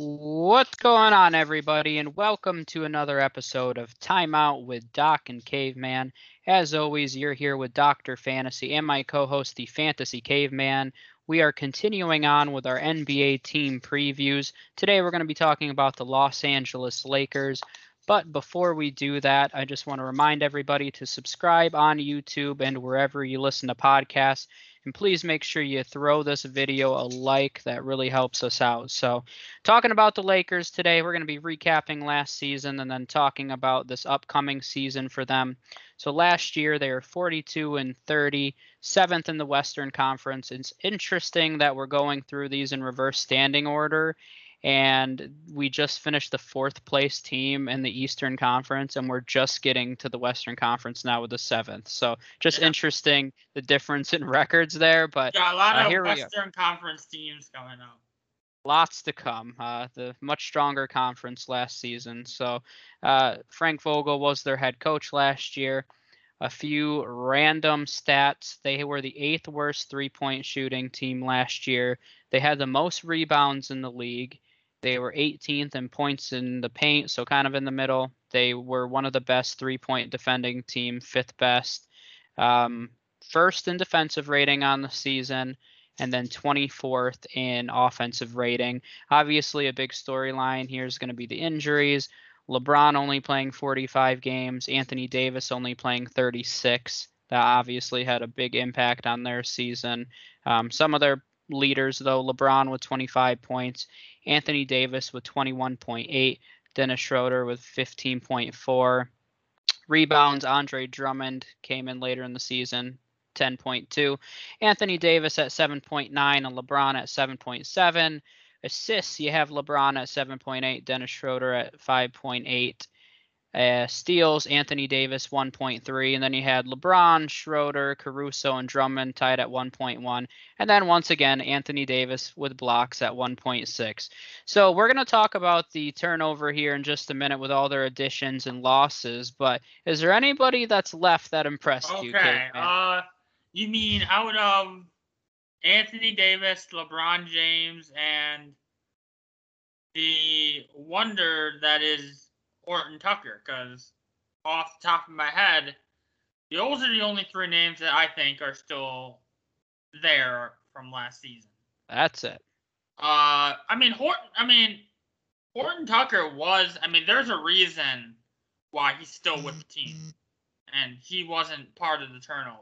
What's going on, everybody, and welcome to another episode of Timeout with Doc and Caveman. As always, you're here with Dr. Fantasy and my co host, the Fantasy Caveman. We are continuing on with our NBA team previews. Today, we're going to be talking about the Los Angeles Lakers. But before we do that, I just want to remind everybody to subscribe on YouTube and wherever you listen to podcasts. And please make sure you throw this video a like. That really helps us out. So, talking about the Lakers today, we're going to be recapping last season and then talking about this upcoming season for them. So, last year they were 42 and 30, seventh in the Western Conference. It's interesting that we're going through these in reverse standing order and we just finished the fourth place team in the Eastern Conference, and we're just getting to the Western Conference now with the seventh. So just yeah. interesting the difference in records there. But yeah, a lot uh, of Western Conference teams coming up. Lots to come. Uh, the much stronger conference last season. So uh, Frank Vogel was their head coach last year. A few random stats. They were the eighth worst three point shooting team last year. They had the most rebounds in the league. They were 18th in points in the paint, so kind of in the middle. They were one of the best three point defending team, fifth best. Um, first in defensive rating on the season, and then 24th in offensive rating. Obviously, a big storyline here is going to be the injuries. LeBron only playing 45 games, Anthony Davis only playing 36. That obviously had a big impact on their season. Um, some of their leaders, though LeBron with 25 points, Anthony Davis with 21.8, Dennis Schroeder with 15.4. Rebounds, Andre Drummond came in later in the season, 10.2. Anthony Davis at 7.9 and LeBron at 7.7. Assists, you have LeBron at 7.8, Dennis Schroeder at 5.8. Uh, steals, Anthony Davis 1.3, and then you had LeBron, Schroeder, Caruso, and Drummond tied at 1.1, and then once again Anthony Davis with blocks at 1.6. So we're going to talk about the turnover here in just a minute with all their additions and losses. But is there anybody that's left that impressed okay, you? Okay, uh, you mean out of Anthony Davis, LeBron James, and the wonder that is Horton Tucker because off the top of my head, those are the only three names that I think are still there from last season. That's it. Uh, I mean Horton. I mean Horton Tucker was. I mean, there's a reason why he's still with the team, and he wasn't part of the turnover.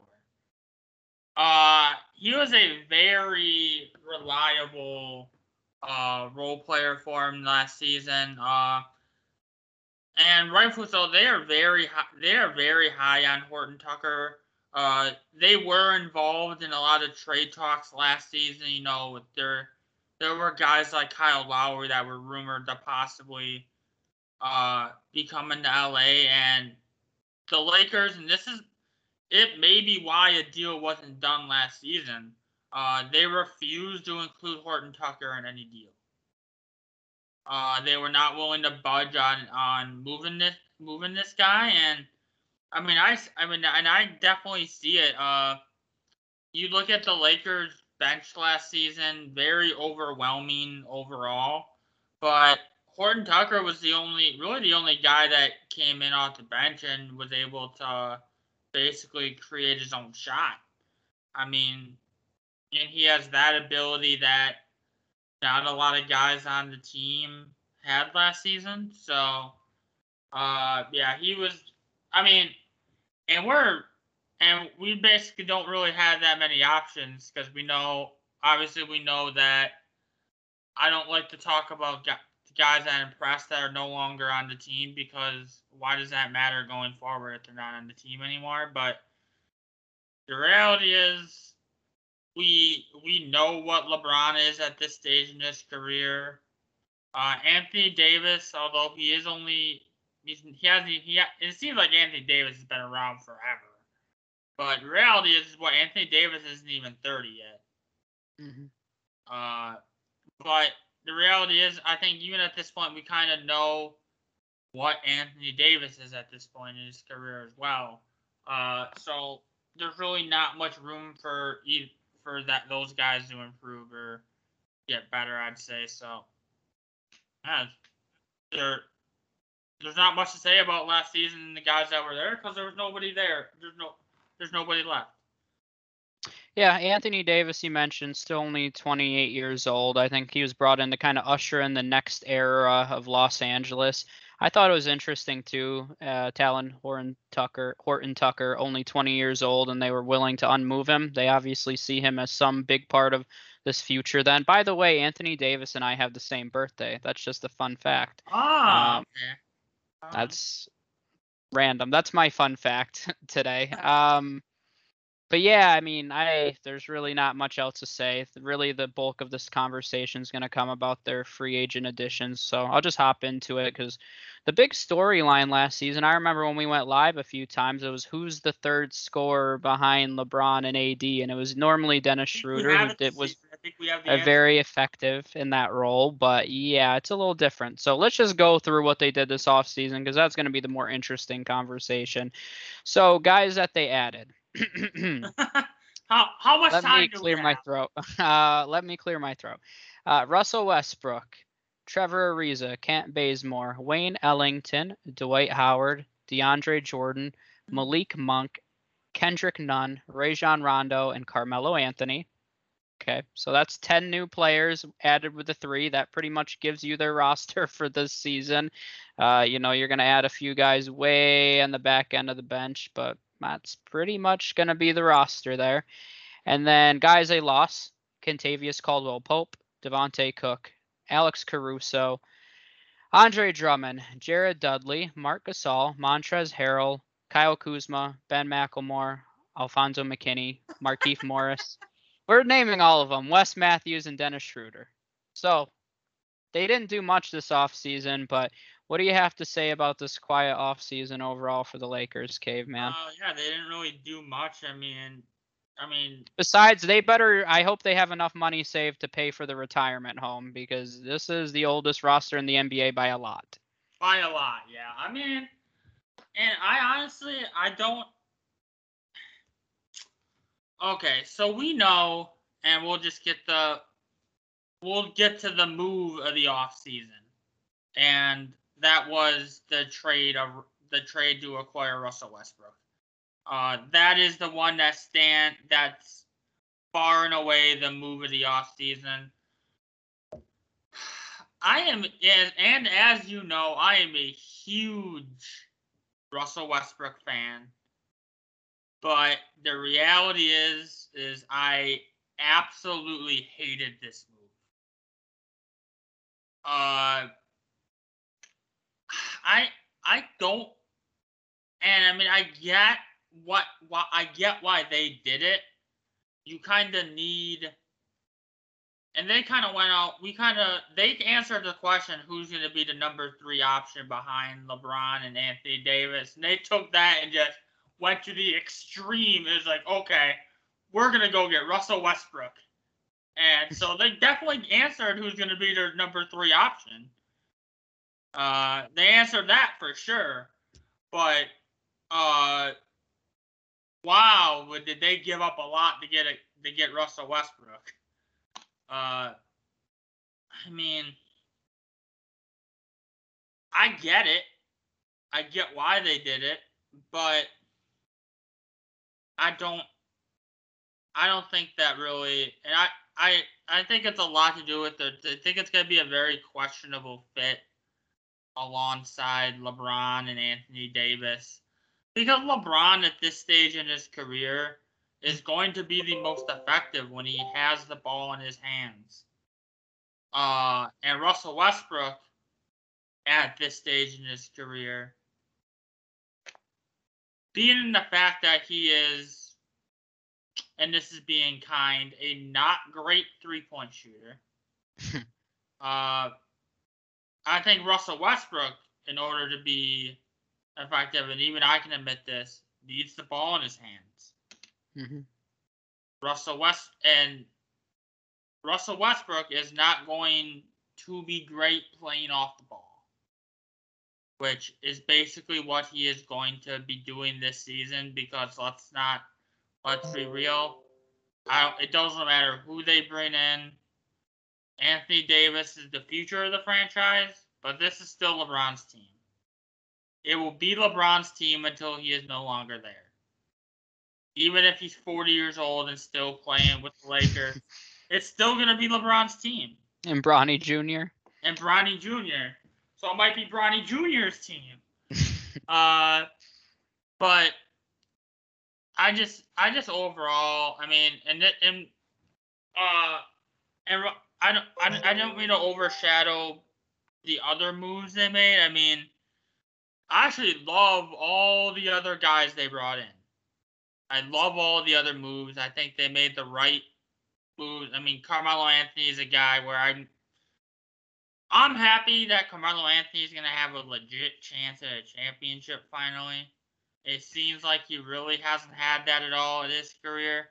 Uh, he was a very reliable uh, role player for him last season. Uh, and rightfully so. They are very high, they are very high on Horton Tucker. Uh, they were involved in a lot of trade talks last season. You know, there there were guys like Kyle Lowry that were rumored to possibly uh, be coming to LA, and the Lakers. And this is it may be why a deal wasn't done last season. Uh, they refused to include Horton Tucker in any deal. Uh, they were not willing to budge on on moving this moving this guy, and I mean, I I mean, and I definitely see it. Uh, you look at the Lakers bench last season, very overwhelming overall, but Horton Tucker was the only, really the only guy that came in off the bench and was able to basically create his own shot. I mean, and he has that ability that not a lot of guys on the team had last season. So, uh, yeah, he was. I mean, and we're and we basically don't really have that many options because we know, obviously, we know that I don't like to talk about guys that impressed that are no longer on the team because why does that matter going forward if they're not on the team anymore? But the reality is we we know what LeBron is at this stage in his career. Uh, Anthony Davis, although he is only he's, he has he it seems like Anthony Davis has been around forever, but reality is what Anthony Davis isn't even thirty yet. Mm-hmm. Uh, but the reality is, I think even at this point, we kind of know what Anthony Davis is at this point in his career as well. Uh, so there's really not much room for for that those guys to improve or get better. I'd say so. as there, there's not much to say about last season and the guys that were there because there was nobody there. There's no, there's nobody left. Yeah, Anthony Davis, you mentioned, still only 28 years old. I think he was brought in to kind of usher in the next era of Los Angeles. I thought it was interesting too. Uh, Talen Horton Tucker, Horton Tucker, only 20 years old, and they were willing to unmove him. They obviously see him as some big part of this future. Then, by the way, Anthony Davis and I have the same birthday. That's just a fun fact. Ah, Um, okay. That's random. That's my fun fact today. Um, but yeah, I mean, I there's really not much else to say. Really, the bulk of this conversation is going to come about their free agent additions. So I'll just hop into it because the big storyline last season. I remember when we went live a few times. It was who's the third scorer behind LeBron and AD, and it was normally Dennis Schroeder who it was season. I think we have the a very effective in that role. But yeah, it's a little different. So let's just go through what they did this offseason because that's going to be the more interesting conversation. So, guys that they added. how how much let time me do clear we my have? throat. Uh, let me clear my throat. Uh, Russell Westbrook, Trevor Ariza, Kent Bazemore, Wayne Ellington, Dwight Howard, DeAndre Jordan, Malik Monk, Kendrick Nunn, Rajon Rondo, and Carmelo Anthony. Okay, so that's 10 new players added with the three. That pretty much gives you their roster for this season. Uh, you know, you're going to add a few guys way on the back end of the bench, but that's pretty much going to be the roster there. And then guys they lost Kentavious Caldwell Pope, Devontae Cook, Alex Caruso, Andre Drummond, Jared Dudley, Marc Gasol, Montrezl Harrell, Kyle Kuzma, Ben McLemore, Alfonzo McKinnie, Markieff Morris. We're naming all of them. Wes Matthews and Dennis Schroeder. So they didn't do much this offseason, but what do you have to say about this quiet offseason overall for the Lakers, Caveman? Uh, yeah, they didn't really do much. I mean, I mean, Besides, they better. I hope they have enough money saved to pay for the retirement home because this is the oldest roster in the NBA by a lot. by a lot. Yeah, I mean, and I honestly, I don't. Okay, so we know, and we'll just get the, we'll get to the move of the off season, and that was the trade of the trade to acquire Russell Westbrook. Uh, that is the one that stand that's far and away the move of the off season. I am, and as you know, I am a huge Russell Westbrook fan. But the reality is, is I absolutely hated this move. Uh, I I don't, and I mean I get what why I get why they did it. You kind of need and they kind of went out. We kind of they answered the question who's going to be the number three option behind LeBron and Anthony Davis, and they took that and just went to the extreme. It's like okay, we're gonna go get Russell Westbrook, and so they definitely answered who's going to be their number three option. Uh, they answered that for sure, but uh, wow, did they give up a lot to get it to get Russell Westbrook? Uh, I mean, I get it. I get why they did it, but I don't. I don't think that really, and I, I, I think it's a lot to do with the. I think it's going to be a very questionable fit alongside LeBron and Anthony Davis, because LeBron at this stage in his career is going to be the most effective when he has the ball in his hands. Uh, and Russell Westbrook at this stage in his career, being in the fact that he is, and this is being kind, a not great three point shooter. uh, I think Russell Westbrook, in order to be effective, and even I can admit this, needs the ball in his hands. hmm Russell West and Russell Westbrook is not going to be great playing off the ball, which is basically what he is going to be doing this season. Because let's not let's be real, it doesn't matter who they bring in. Anthony Davis is the future of the franchise, but this is still LeBron's team. It will be LeBron's team until he is no longer there. Even if he's 40 years old and still playing with the Lakers, it's still going to be LeBron's team. And Bronny Jr. And Bronny Jr. So it might be Bronny Jr.'s team. uh, but I just, I just overall, I mean, and and uh, and I don't, I, I don't mean to overshadow the other moves they made. I mean, I actually love all the other guys they brought in. I love all the other moves. I think they made the right moves. I mean, Carmelo Anthony is a guy where I'm I'm happy that Carmelo Anthony is gonna have a legit chance at a championship finally. It seems like he really hasn't had that at all in his career.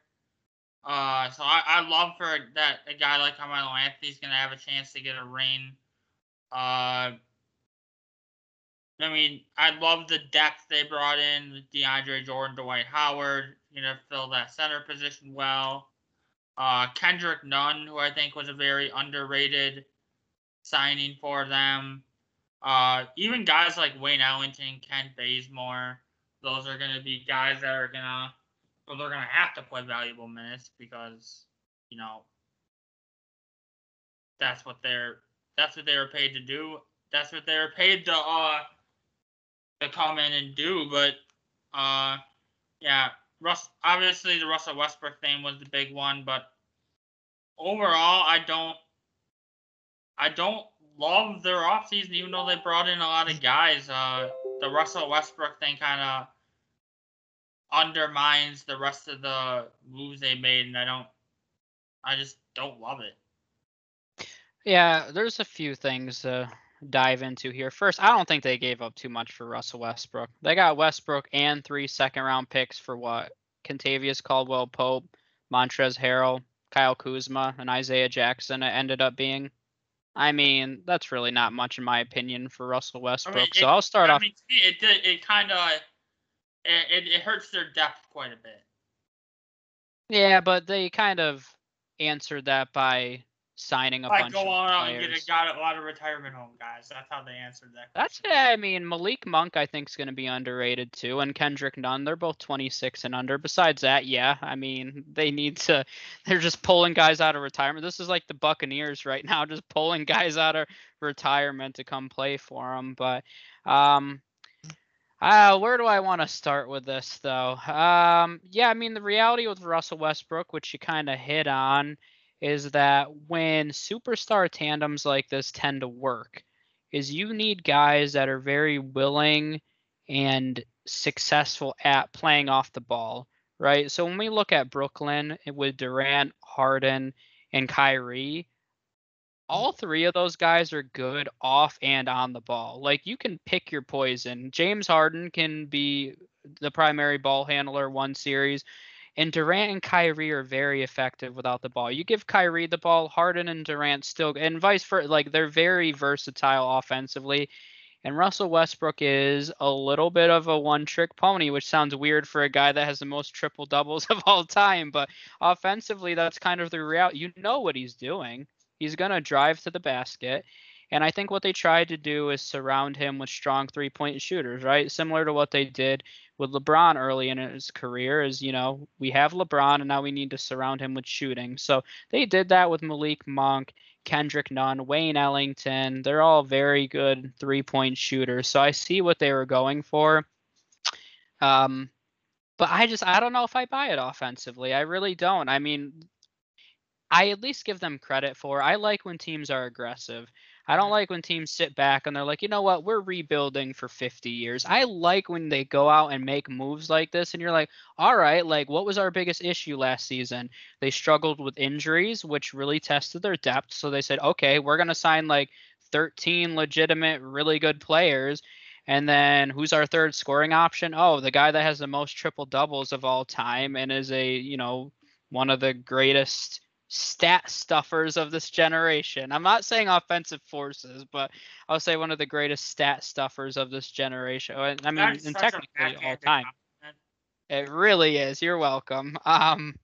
Uh, so I, I love for that a guy like Carmelo Anthony is gonna have a chance to get a ring. Uh, I mean, I love the depth they brought in with DeAndre Jordan, Dwight Howard, you know, fill that center position well. Uh, Kendrick Nunn, who I think was a very underrated signing for them. Uh, even guys like Wayne Ellington, Kent Bazemore, those are going to be guys that are going to, well, they're going to have to play valuable minutes because, you know, that's what they're, that's what they were paid to do. That's what they were paid to, uh, to come in and do. But, uh, yeah, Russ, obviously the Russell Westbrook thing was the big one, but overall, I don't I don't love their offseason, even though they brought in a lot of guys. Uh, the Russell Westbrook thing kind of undermines the rest of the moves they made, and I don't, I just don't love it. Yeah, there's a few things to dive into here. First, I don't think they gave up too much for Russell Westbrook. They got Westbrook and three second round picks for what? Kentavious Caldwell Pope, Montrezl Harrell, Kyle Kuzma, and Isaiah Jackson. It ended up being. I mean, that's really not much in my opinion for Russell Westbrook. I mean, it, so I'll start I off. Mean, it it, it kind of it, it hurts their depth quite a bit. Yeah, but they kind of answered that by signing a like bunch go of on and get a, got a lot of retirement home guys. That's how they answered that. That's yeah, I mean Malik Monk I think is going to be underrated too, and Kendrick Nunn. They're both 26 and under. Besides that, yeah, I mean they need to. They're just pulling guys out of retirement. This is like the Buccaneers right now, just pulling guys out of retirement to come play for them. But um, uh, where do I want to start with this though? Um, yeah, I mean the reality with Russell Westbrook, which you kind of hit on is that when superstar tandems like this tend to work is you need guys that are very willing and successful at playing off the ball, right? So when we look at Brooklyn with Durant, Harden, and Kyrie, all mm. three of those guys are good off and on the ball. Like you can pick your poison. James Harden can be the primary ball handler one series. And Durant and Kyrie are very effective without the ball. You give Kyrie the ball, Harden and Durant still, and vice versa. Like they're very versatile offensively. And Russell Westbrook is a little bit of a one trick pony, which sounds weird for a guy that has the most triple doubles of all time. But offensively, that's kind of the reality. You know what he's doing. He's going to drive to the basket. And I think what they tried to do is surround him with strong three point shooters, right? Similar to what they did with LeBron early in his career is, you know, we have LeBron and now we need to surround him with shooting. So they did that with Malik Monk, Kendrick Nunn, Wayne Ellington. They're all very good three point shooters. So I see what they were going for. Um, but I just I don't know if I buy it offensively. I really don't. I mean, I at least give them credit for. I like when teams are aggressive. I don't mm-hmm. like when teams sit back and they're like, you know what, we're rebuilding for 50 years. I like when they go out and make moves like this and you're like, all right, like what was our biggest issue last season? They struggled with injuries, which really tested their depth. So they said, okay, we're going to sign like 13 legitimate, really good players. And then who's our third scoring option? Oh, the guy that has the most triple doubles of all time and is a, you know, one of the greatest stat stuffers of this generation. I'm not saying offensive forces, but I'll say one of the greatest stat stuffers of this generation. I mean, and technically all time. It really is. You're welcome. Um,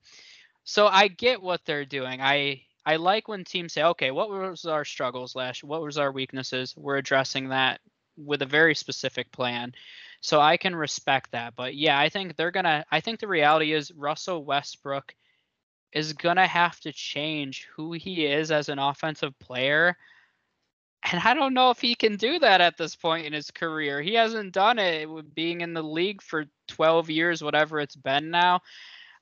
so I get what they're doing. I I like when teams say, okay, what was our struggles last? What was our weaknesses? We're addressing that with a very specific plan. So I can respect that. But yeah, I think they're gonna. I think the reality is Russell Westbrook is gonna have to change who he is as an offensive player. And I don't know if he can do that at this point in his career. He hasn't done it with being in the league for 12 years, whatever it's been now.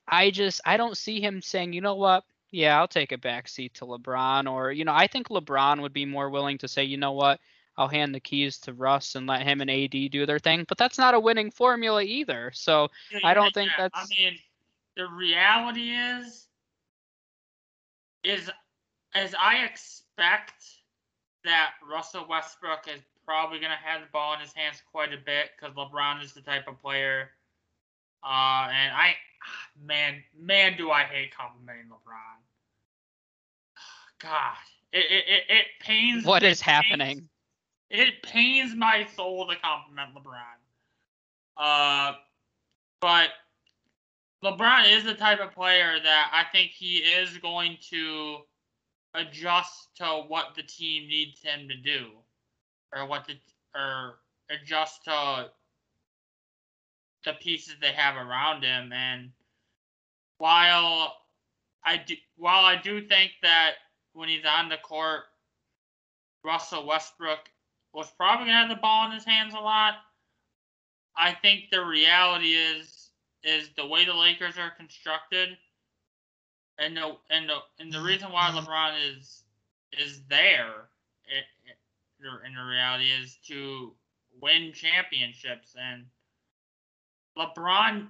I just I don't see him saying, you know what, yeah, I'll take a back seat to LeBron. Or, you know, I think LeBron would be more willing to say, you know what, I'll hand the keys to Russ and let him and AD do their thing. But that's not a winning formula either. So yeah, I don't think that's. I mean, the reality is, is as I expect that Russell Westbrook is probably going to have the ball in his hands quite a bit because LeBron is the type of player. Uh, and I, man, man, do I hate complimenting LeBron. God, it it, it, it pains. What is happening? it pains my soul to compliment LeBron. Uh, but LeBron is the type of player that I think he is going to adjust to what the team needs him to do, or what the or adjust to the pieces they have around him. And while I do, while I do think that when he's on the court, Russell Westbrook was probably gonna have the ball in his hands a lot. I think the reality is is the way the Lakers are constructed, and the and the and the reason why LeBron is is there, it, it, in the reality is to win championships. And LeBron.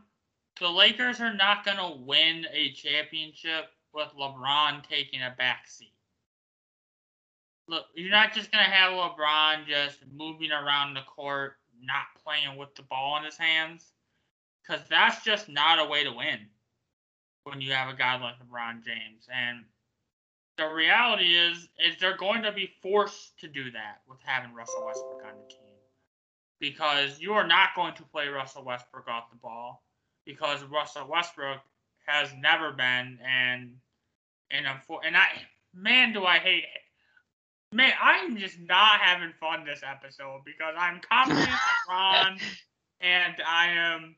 The Lakers are not gonna win a championship with LeBron taking a backseat look, you're not just gonna have LeBron just moving around the court, not playing with the ball in his hands, because that's just not a way to win when you have a guy like LeBron James. And the reality is, is they're going to be forced to do that with having Russell Westbrook on the team, because you are not going to play Russell Westbrook off the ball, because Russell Westbrook has never been and and I'm for and I man do I hate it. Man, I'm just not having fun this episode because I'm confident Ron and I am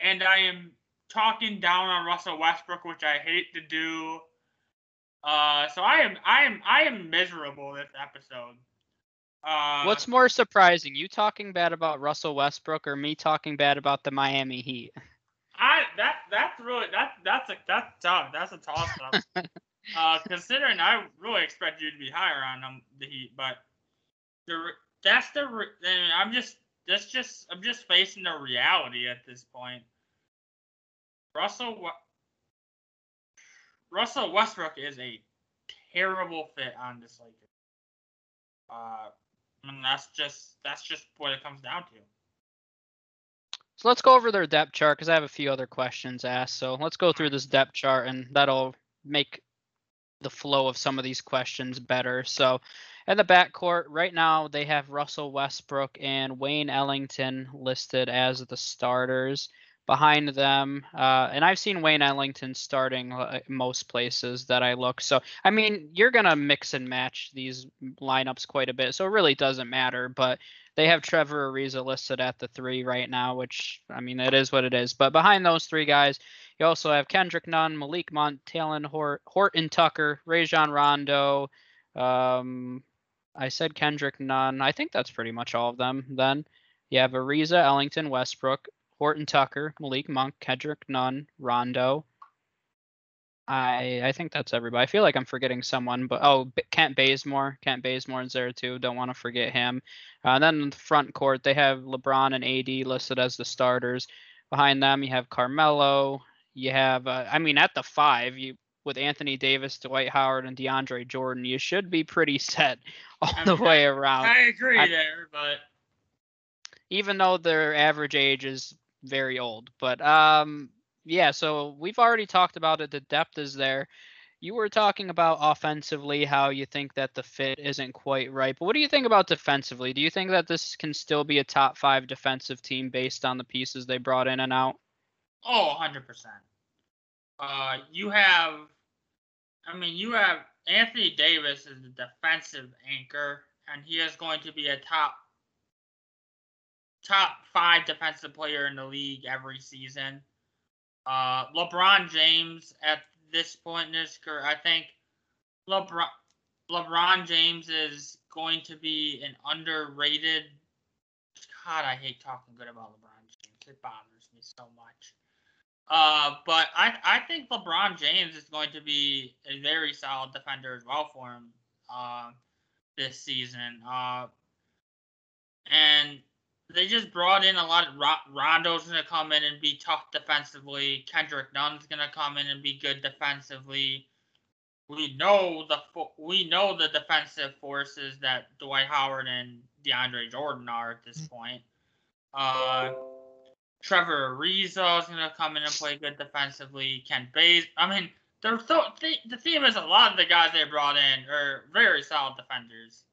and I am talking down on Russell Westbrook, which I hate to do. Uh, so I am I am I am miserable this episode. Uh, What's more surprising, you talking bad about Russell Westbrook or me talking bad about the Miami Heat? I that that's really that that's a that's tough. That's a toss up. Uh, considering I really expect you to be higher on them, the Heat, but the that's the I'm just that's just I'm just facing the reality at this point. Russell Russell Westbrook is a terrible fit on this Lakers. Uh, and that's just that's just what it comes down to. So let's go over their depth chart because I have a few other questions asked. So let's go through this depth chart, and that'll make the flow of some of these questions better. So, in the backcourt, right now they have Russell Westbrook and Wayne Ellington listed as the starters. Behind them, uh, and I've seen Wayne Ellington starting uh, most places that I look. So, I mean, you're going to mix and match these lineups quite a bit. So, it really doesn't matter. But they have Trevor Ariza listed at the three right now, which, I mean, it is what it is. But behind those three guys, you also have Kendrick Nunn, Malik Monk, Talen Hort, Horton Tucker, Rajon Rondo. Um, I said Kendrick Nunn. I think that's pretty much all of them. Then you have Ariza, Ellington, Westbrook, Horton Tucker, Malik Monk, Kendrick Nunn, Rondo. I I think that's everybody. I feel like I'm forgetting someone, but oh, Kent Bazemore. Kent Bazemore is there too. Don't want to forget him. Uh, and then in the front court, they have LeBron and AD listed as the starters. Behind them, you have Carmelo, you have, uh, I mean, at the five, you with Anthony Davis, Dwight Howard, and DeAndre Jordan, you should be pretty set all I the way around. I agree I, there, but even though their average age is very old, but um, yeah. So we've already talked about it. The depth is there. You were talking about offensively how you think that the fit isn't quite right, but what do you think about defensively? Do you think that this can still be a top five defensive team based on the pieces they brought in and out? Oh, 100%. Uh, you have I mean, you have Anthony Davis as the defensive anchor, and he is going to be a top top five defensive player in the league every season. Uh, LeBron James at this point in his career, I think LeBron LeBron James is going to be an underrated. God, I hate talking good about LeBron James. It bothers me so much. Uh, but I I think LeBron James is going to be a very solid defender as well for him uh, this season. Uh, and they just brought in a lot of Rondo's going to come in and be tough defensively. Kendrick Nunn's going to come in and be good defensively. We know the we know the defensive forces that Dwight Howard and DeAndre Jordan are at this point. Uh, Trevor Ariza is going to come in and play good defensively. Ken Bays. I mean, they're so, the, the team is a lot of the guys they brought in are very solid defenders.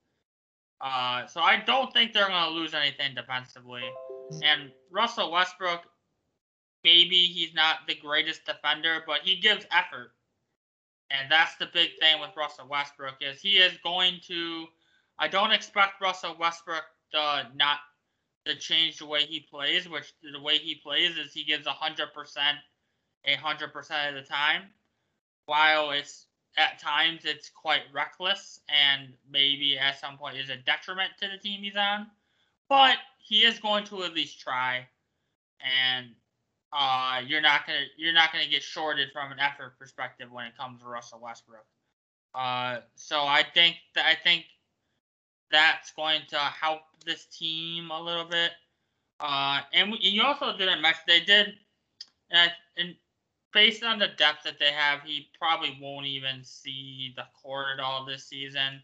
Uh, so I don't think they're going to lose anything defensively. And Russell Westbrook, maybe he's not the greatest defender, but he gives effort. And that's the big thing with Russell Westbrook is he is going to. I don't expect Russell Westbrook to not to change the way he plays, which the way he plays is he gives 100%, 100% of the time. While it's at times it's quite reckless and maybe at some point is a detriment to the team he's on. But he is going to at least try, and uh, you're not gonna you're not gonna get shorted from an effort perspective when it comes to Russell Westbrook. Uh, so I think that I think that's going to help this team a little bit. Uh, and, and you also didn't mention they did, and, and based on the depth that they have, he probably won't even see the court at all this season.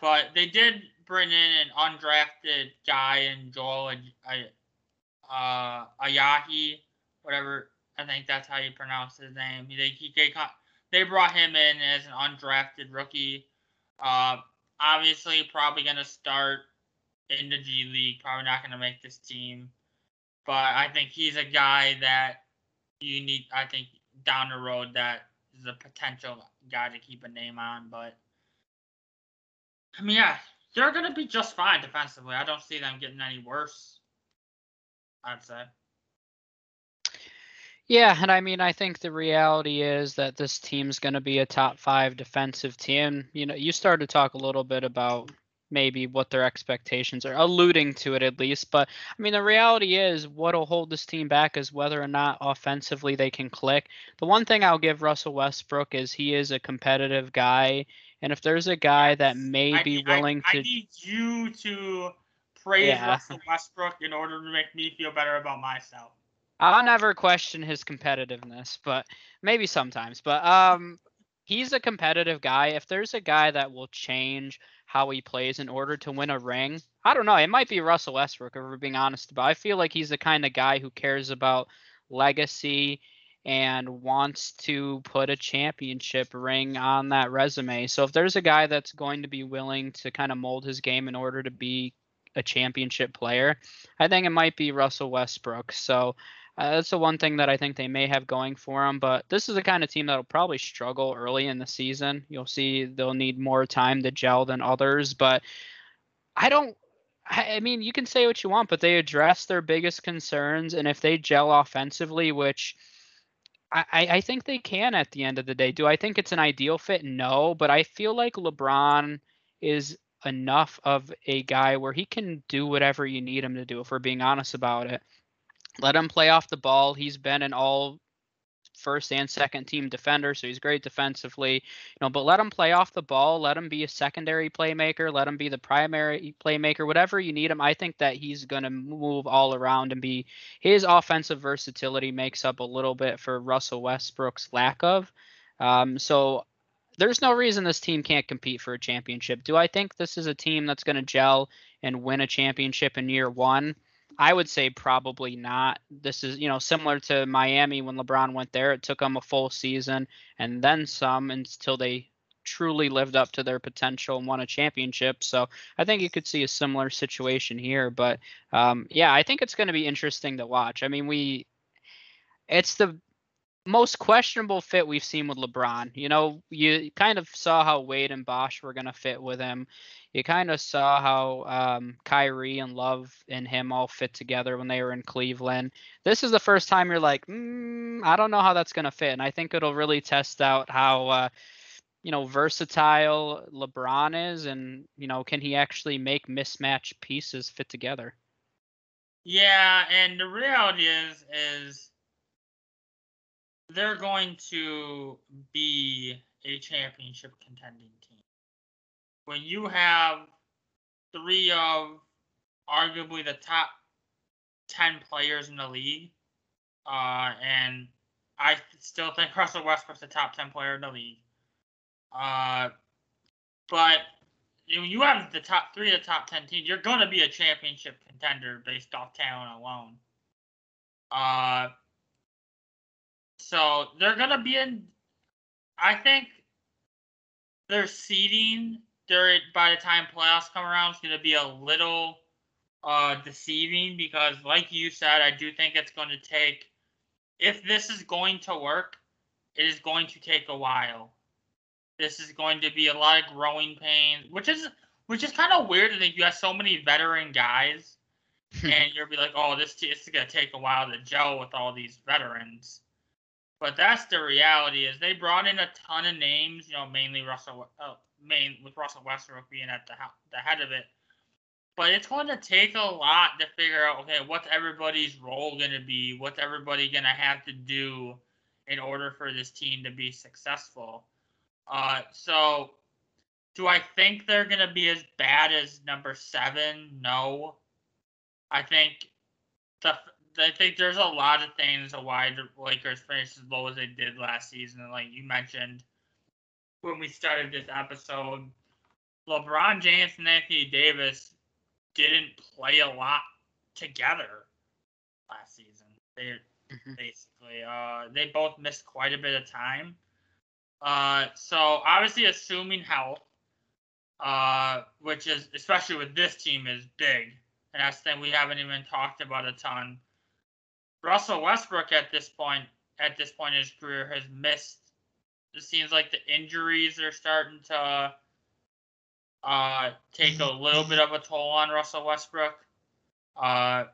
But they did bring in an undrafted guy in Joel uh, Ayayi, whatever. I think that's how you pronounce his name. They, he, they, they brought him in as an undrafted rookie. Uh, obviously probably going to start in the G League, probably not going to make this team. But I think he's a guy that you need, I think, down the road that is a potential guy to keep a name on. But, I mean, yeah, they're going to be just fine defensively. I don't see them getting any worse, I'd say. Yeah, and I mean, I think the reality is that this team's going to be a top five defensive team. You know, you started to talk a little bit about maybe what their expectations are, alluding to it at least. But I mean, the reality is what'll hold this team back is whether or not offensively they can click. The one thing I'll give Russell Westbrook is he is a competitive guy. And if there's a guy that may I, be willing I, to. I need you to praise yeah. Russell Westbrook in order to make me feel better about myself. I'll never question his competitiveness, but maybe sometimes. But um, he's a competitive guy. If there's a guy that will change how he plays in order to win a ring, I don't know. It might be Russell Westbrook, if we're being honest. But I feel like he's the kind of guy who cares about legacy and wants to put a championship ring on that resume. So if there's a guy that's going to be willing to kind of mold his game in order to be a championship player, I think it might be Russell Westbrook. So uh, that's the one thing that I think they may have going for them. But this is the kind of team that'll probably struggle early in the season. You'll see they'll need more time to gel than others. But I don't. I mean, you can say what you want, but they address their biggest concerns, and if they gel offensively, which I, I think they can at the end of the day. Do I think it's an ideal fit? No, but I feel like LeBron is enough of a guy where he can do whatever you need him to do, if we're being honest about it. Let him play off the ball. He's been an all first and second team defender, so he's great defensively. You know, but let him play off the ball. Let him be a secondary playmaker. Let him be the primary playmaker. Whatever you need him, I think that he's going to move all around and be his offensive versatility makes up a little bit for Russell Westbrook's lack of. Um, so there's no reason this team can't compete for a championship. Do I think this is a team that's going to gel and win a championship in year one? I would say probably not. This is, you know, similar to Miami when LeBron went there. It took them a full season and then some until they truly lived up to their potential and won a championship. So I think you could see a similar situation here. But um, yeah, I think it's going to be interesting to watch. I mean, we, it's the most questionable fit we've seen with LeBron. You know, you kind of saw how Wade and Bosh were going to fit with him. You kind of saw how um, Kyrie and Love and him all fit together when they were in Cleveland. This is the first time you're like, mm, I don't know how that's going to fit. And I think it'll really test out how, uh, you know, versatile LeBron is and, you know, can he actually make mismatch pieces fit together? Yeah, and the reality is, is they're going to be a championship contending team. When you have three of arguably the top 10 players in the league, uh, and I still think Russell Westbrook's the top 10 player in the league. Uh, but when you have the top three of the top 10 teams, you're going to be a championship contender based off talent alone. Uh, so they're gonna be in. I think their seeding during by the time playoffs come around is gonna be a little uh, deceiving because, like you said, I do think it's going to take. If this is going to work, it is going to take a while. This is going to be a lot of growing pains, which is which is kind of weird to think you have so many veteran guys, and you'll be like, oh, this, this is gonna take a while to gel with all these veterans. But that's the reality is they brought in a ton of names, you know, mainly Russell, uh, main with Russell Westbrook being at the the head of it. But it's going to take a lot to figure out, okay, what's everybody's role going to be? What's everybody going to have to do in order for this team to be successful? Uh, so, do I think they're going to be as bad as number seven? No. I think the I think there's a lot of things why the Lakers finished as low as they did last season. And like you mentioned when we started this episode, LeBron James and Anthony Davis didn't play a lot together last season. They mm-hmm. basically uh, they both missed quite a bit of time. Uh, so obviously assuming health, uh, which is especially with this team is big, and that's the thing we haven't even talked about a ton. Russell Westbrook at this point at this point in his career has missed. It seems like the injuries are starting to uh, take a little bit of a toll on Russell Westbrook. Uh,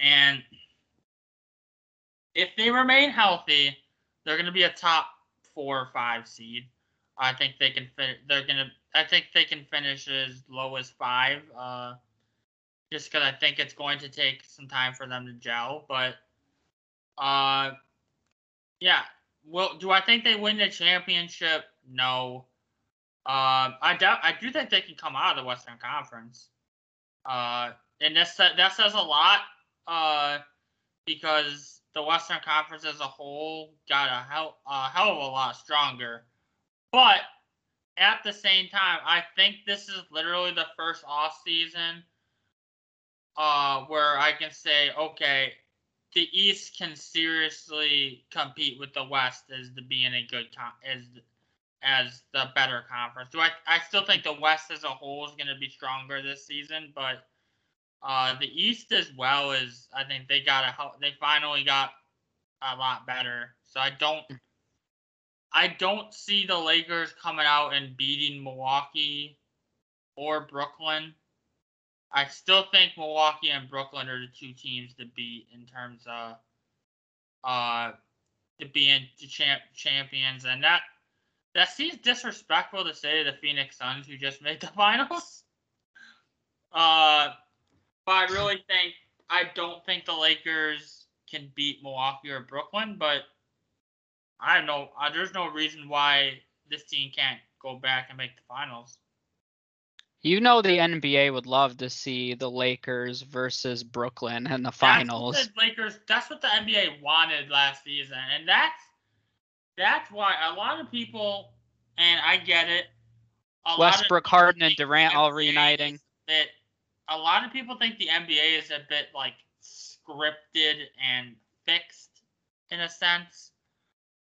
and if they remain healthy, they're going to be a top four or five seed. I think they can fit. They're going to. I think they can finish as low as five. Uh, just because I think it's going to take some time for them to gel. But, uh, yeah. Well, do I think they win the championship? No. Um, I doubt. I do think they can come out of the Western Conference. Uh, and that that says a lot. Uh, because the Western Conference as a whole got a hell a hell of a lot stronger. But at the same time, I think this is literally the first off season uh, where I can say, okay, the East can seriously compete with the West as the being a good con- as as the better conference. Do I? I still think the West as a whole is going to be stronger this season, but uh, the East as well is. I think they got a help. they finally got a lot better. So I don't. I don't see the Lakers coming out and beating Milwaukee or Brooklyn. I still think Milwaukee and Brooklyn are the two teams to beat in terms of uh to being the champ champions, and that that seems disrespectful to say to the Phoenix Suns who just made the finals. Uh, but I really think I don't think the Lakers can beat Milwaukee or Brooklyn, but I don't know uh, there's no reason why this team can't go back and make the finals. You know the NBA would love to see the Lakers versus Brooklyn in the finals. That's the Lakers. That's what the NBA wanted last season, and that's that's why a lot of people, and I get it. Westbrook, Harden, and Durant all reuniting. That a lot of people think the NBA is a bit like scripted and fixed in a sense,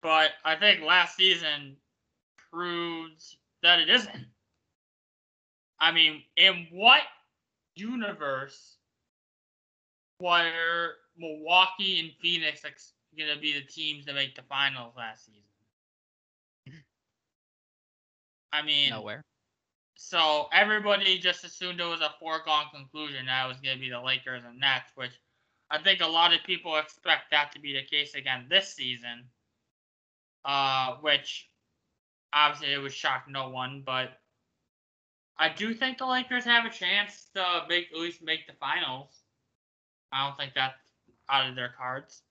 but I think last season proves that it isn't. I mean, in what universe were Milwaukee and Phoenix ex- gonna be the teams that make the finals last season. I mean, Nowhere. so everybody just assumed it was a foregone conclusion that it was gonna be the Lakers and Nets, which I think a lot of people expect that to be the case again this season. Uh, which obviously it would shock no one, but I do think the Lakers have a chance to make at least make the finals. I don't think that's out of their cards.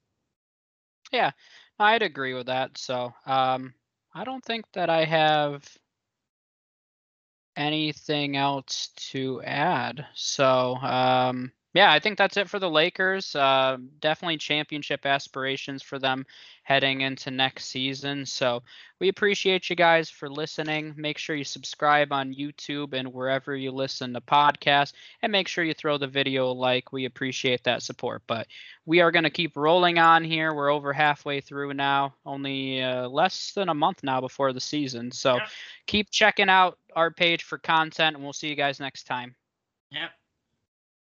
Yeah, I'd agree with that. So, um, I don't think that I have anything else to add. So, um, yeah, I think that's it for the Lakers. Uh, definitely championship aspirations for them heading into next season. So, we appreciate you guys for listening. Make sure you subscribe on YouTube and wherever you listen to podcasts, and make sure you throw the video a like. We appreciate that support. But we are going to keep rolling on here. We're over halfway through now, only uh, less than a month now before the season. So Yep. keep checking out our page for content, and we'll see you guys next time. Yep.